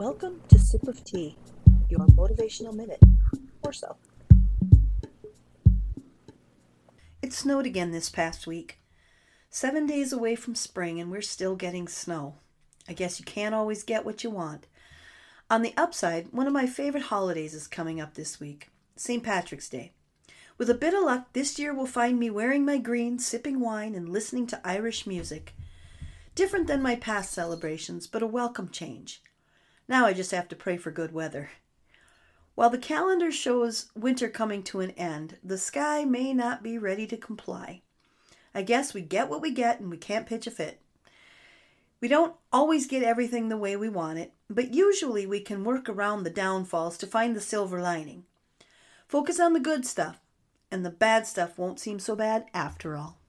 Welcome to Sip of Tea, your motivational minute, or so. It snowed again this past week. Seven days away from spring, and we're still getting snow. I guess you can't always get what you want. On the upside, one of my favorite holidays is coming up this week St. Patrick's Day. With a bit of luck, this year will find me wearing my green, sipping wine, and listening to Irish music. Different than my past celebrations, but a welcome change. Now I just have to pray for good weather. While the calendar shows winter coming to an end, the sky may not be ready to comply. I guess we get what we get and we can't pitch a fit. We don't always get everything the way we want it, but usually we can work around the downfalls to find the silver lining. Focus on the good stuff, and the bad stuff won't seem so bad after all.